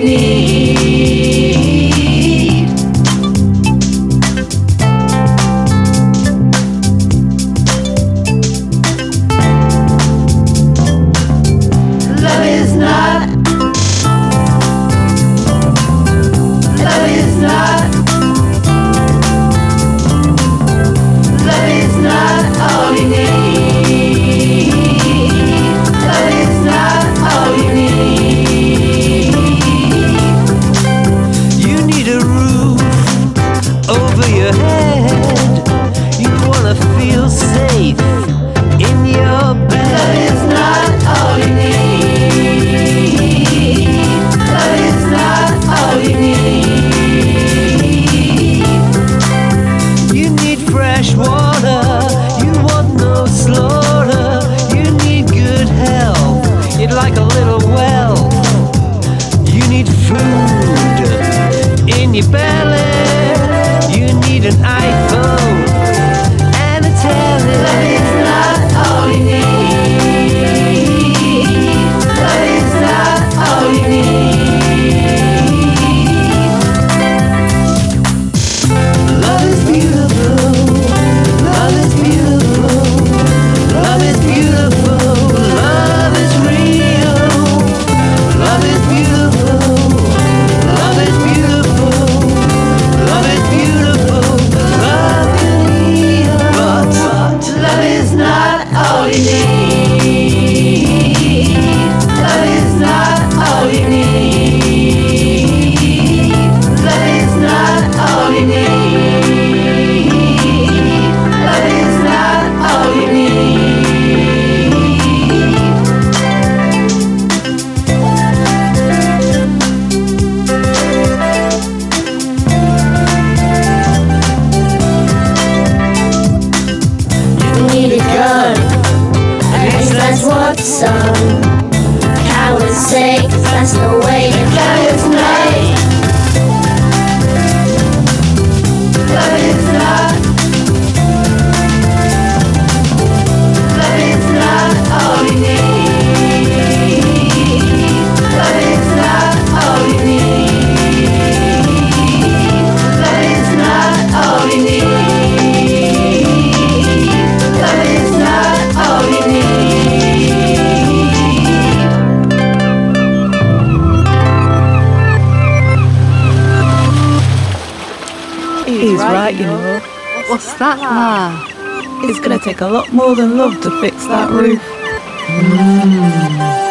need. That's what some cowards say. That's the way the cowards right, you know. What's that, Ma? It's gonna take a lot more than love to fix that roof. Hello,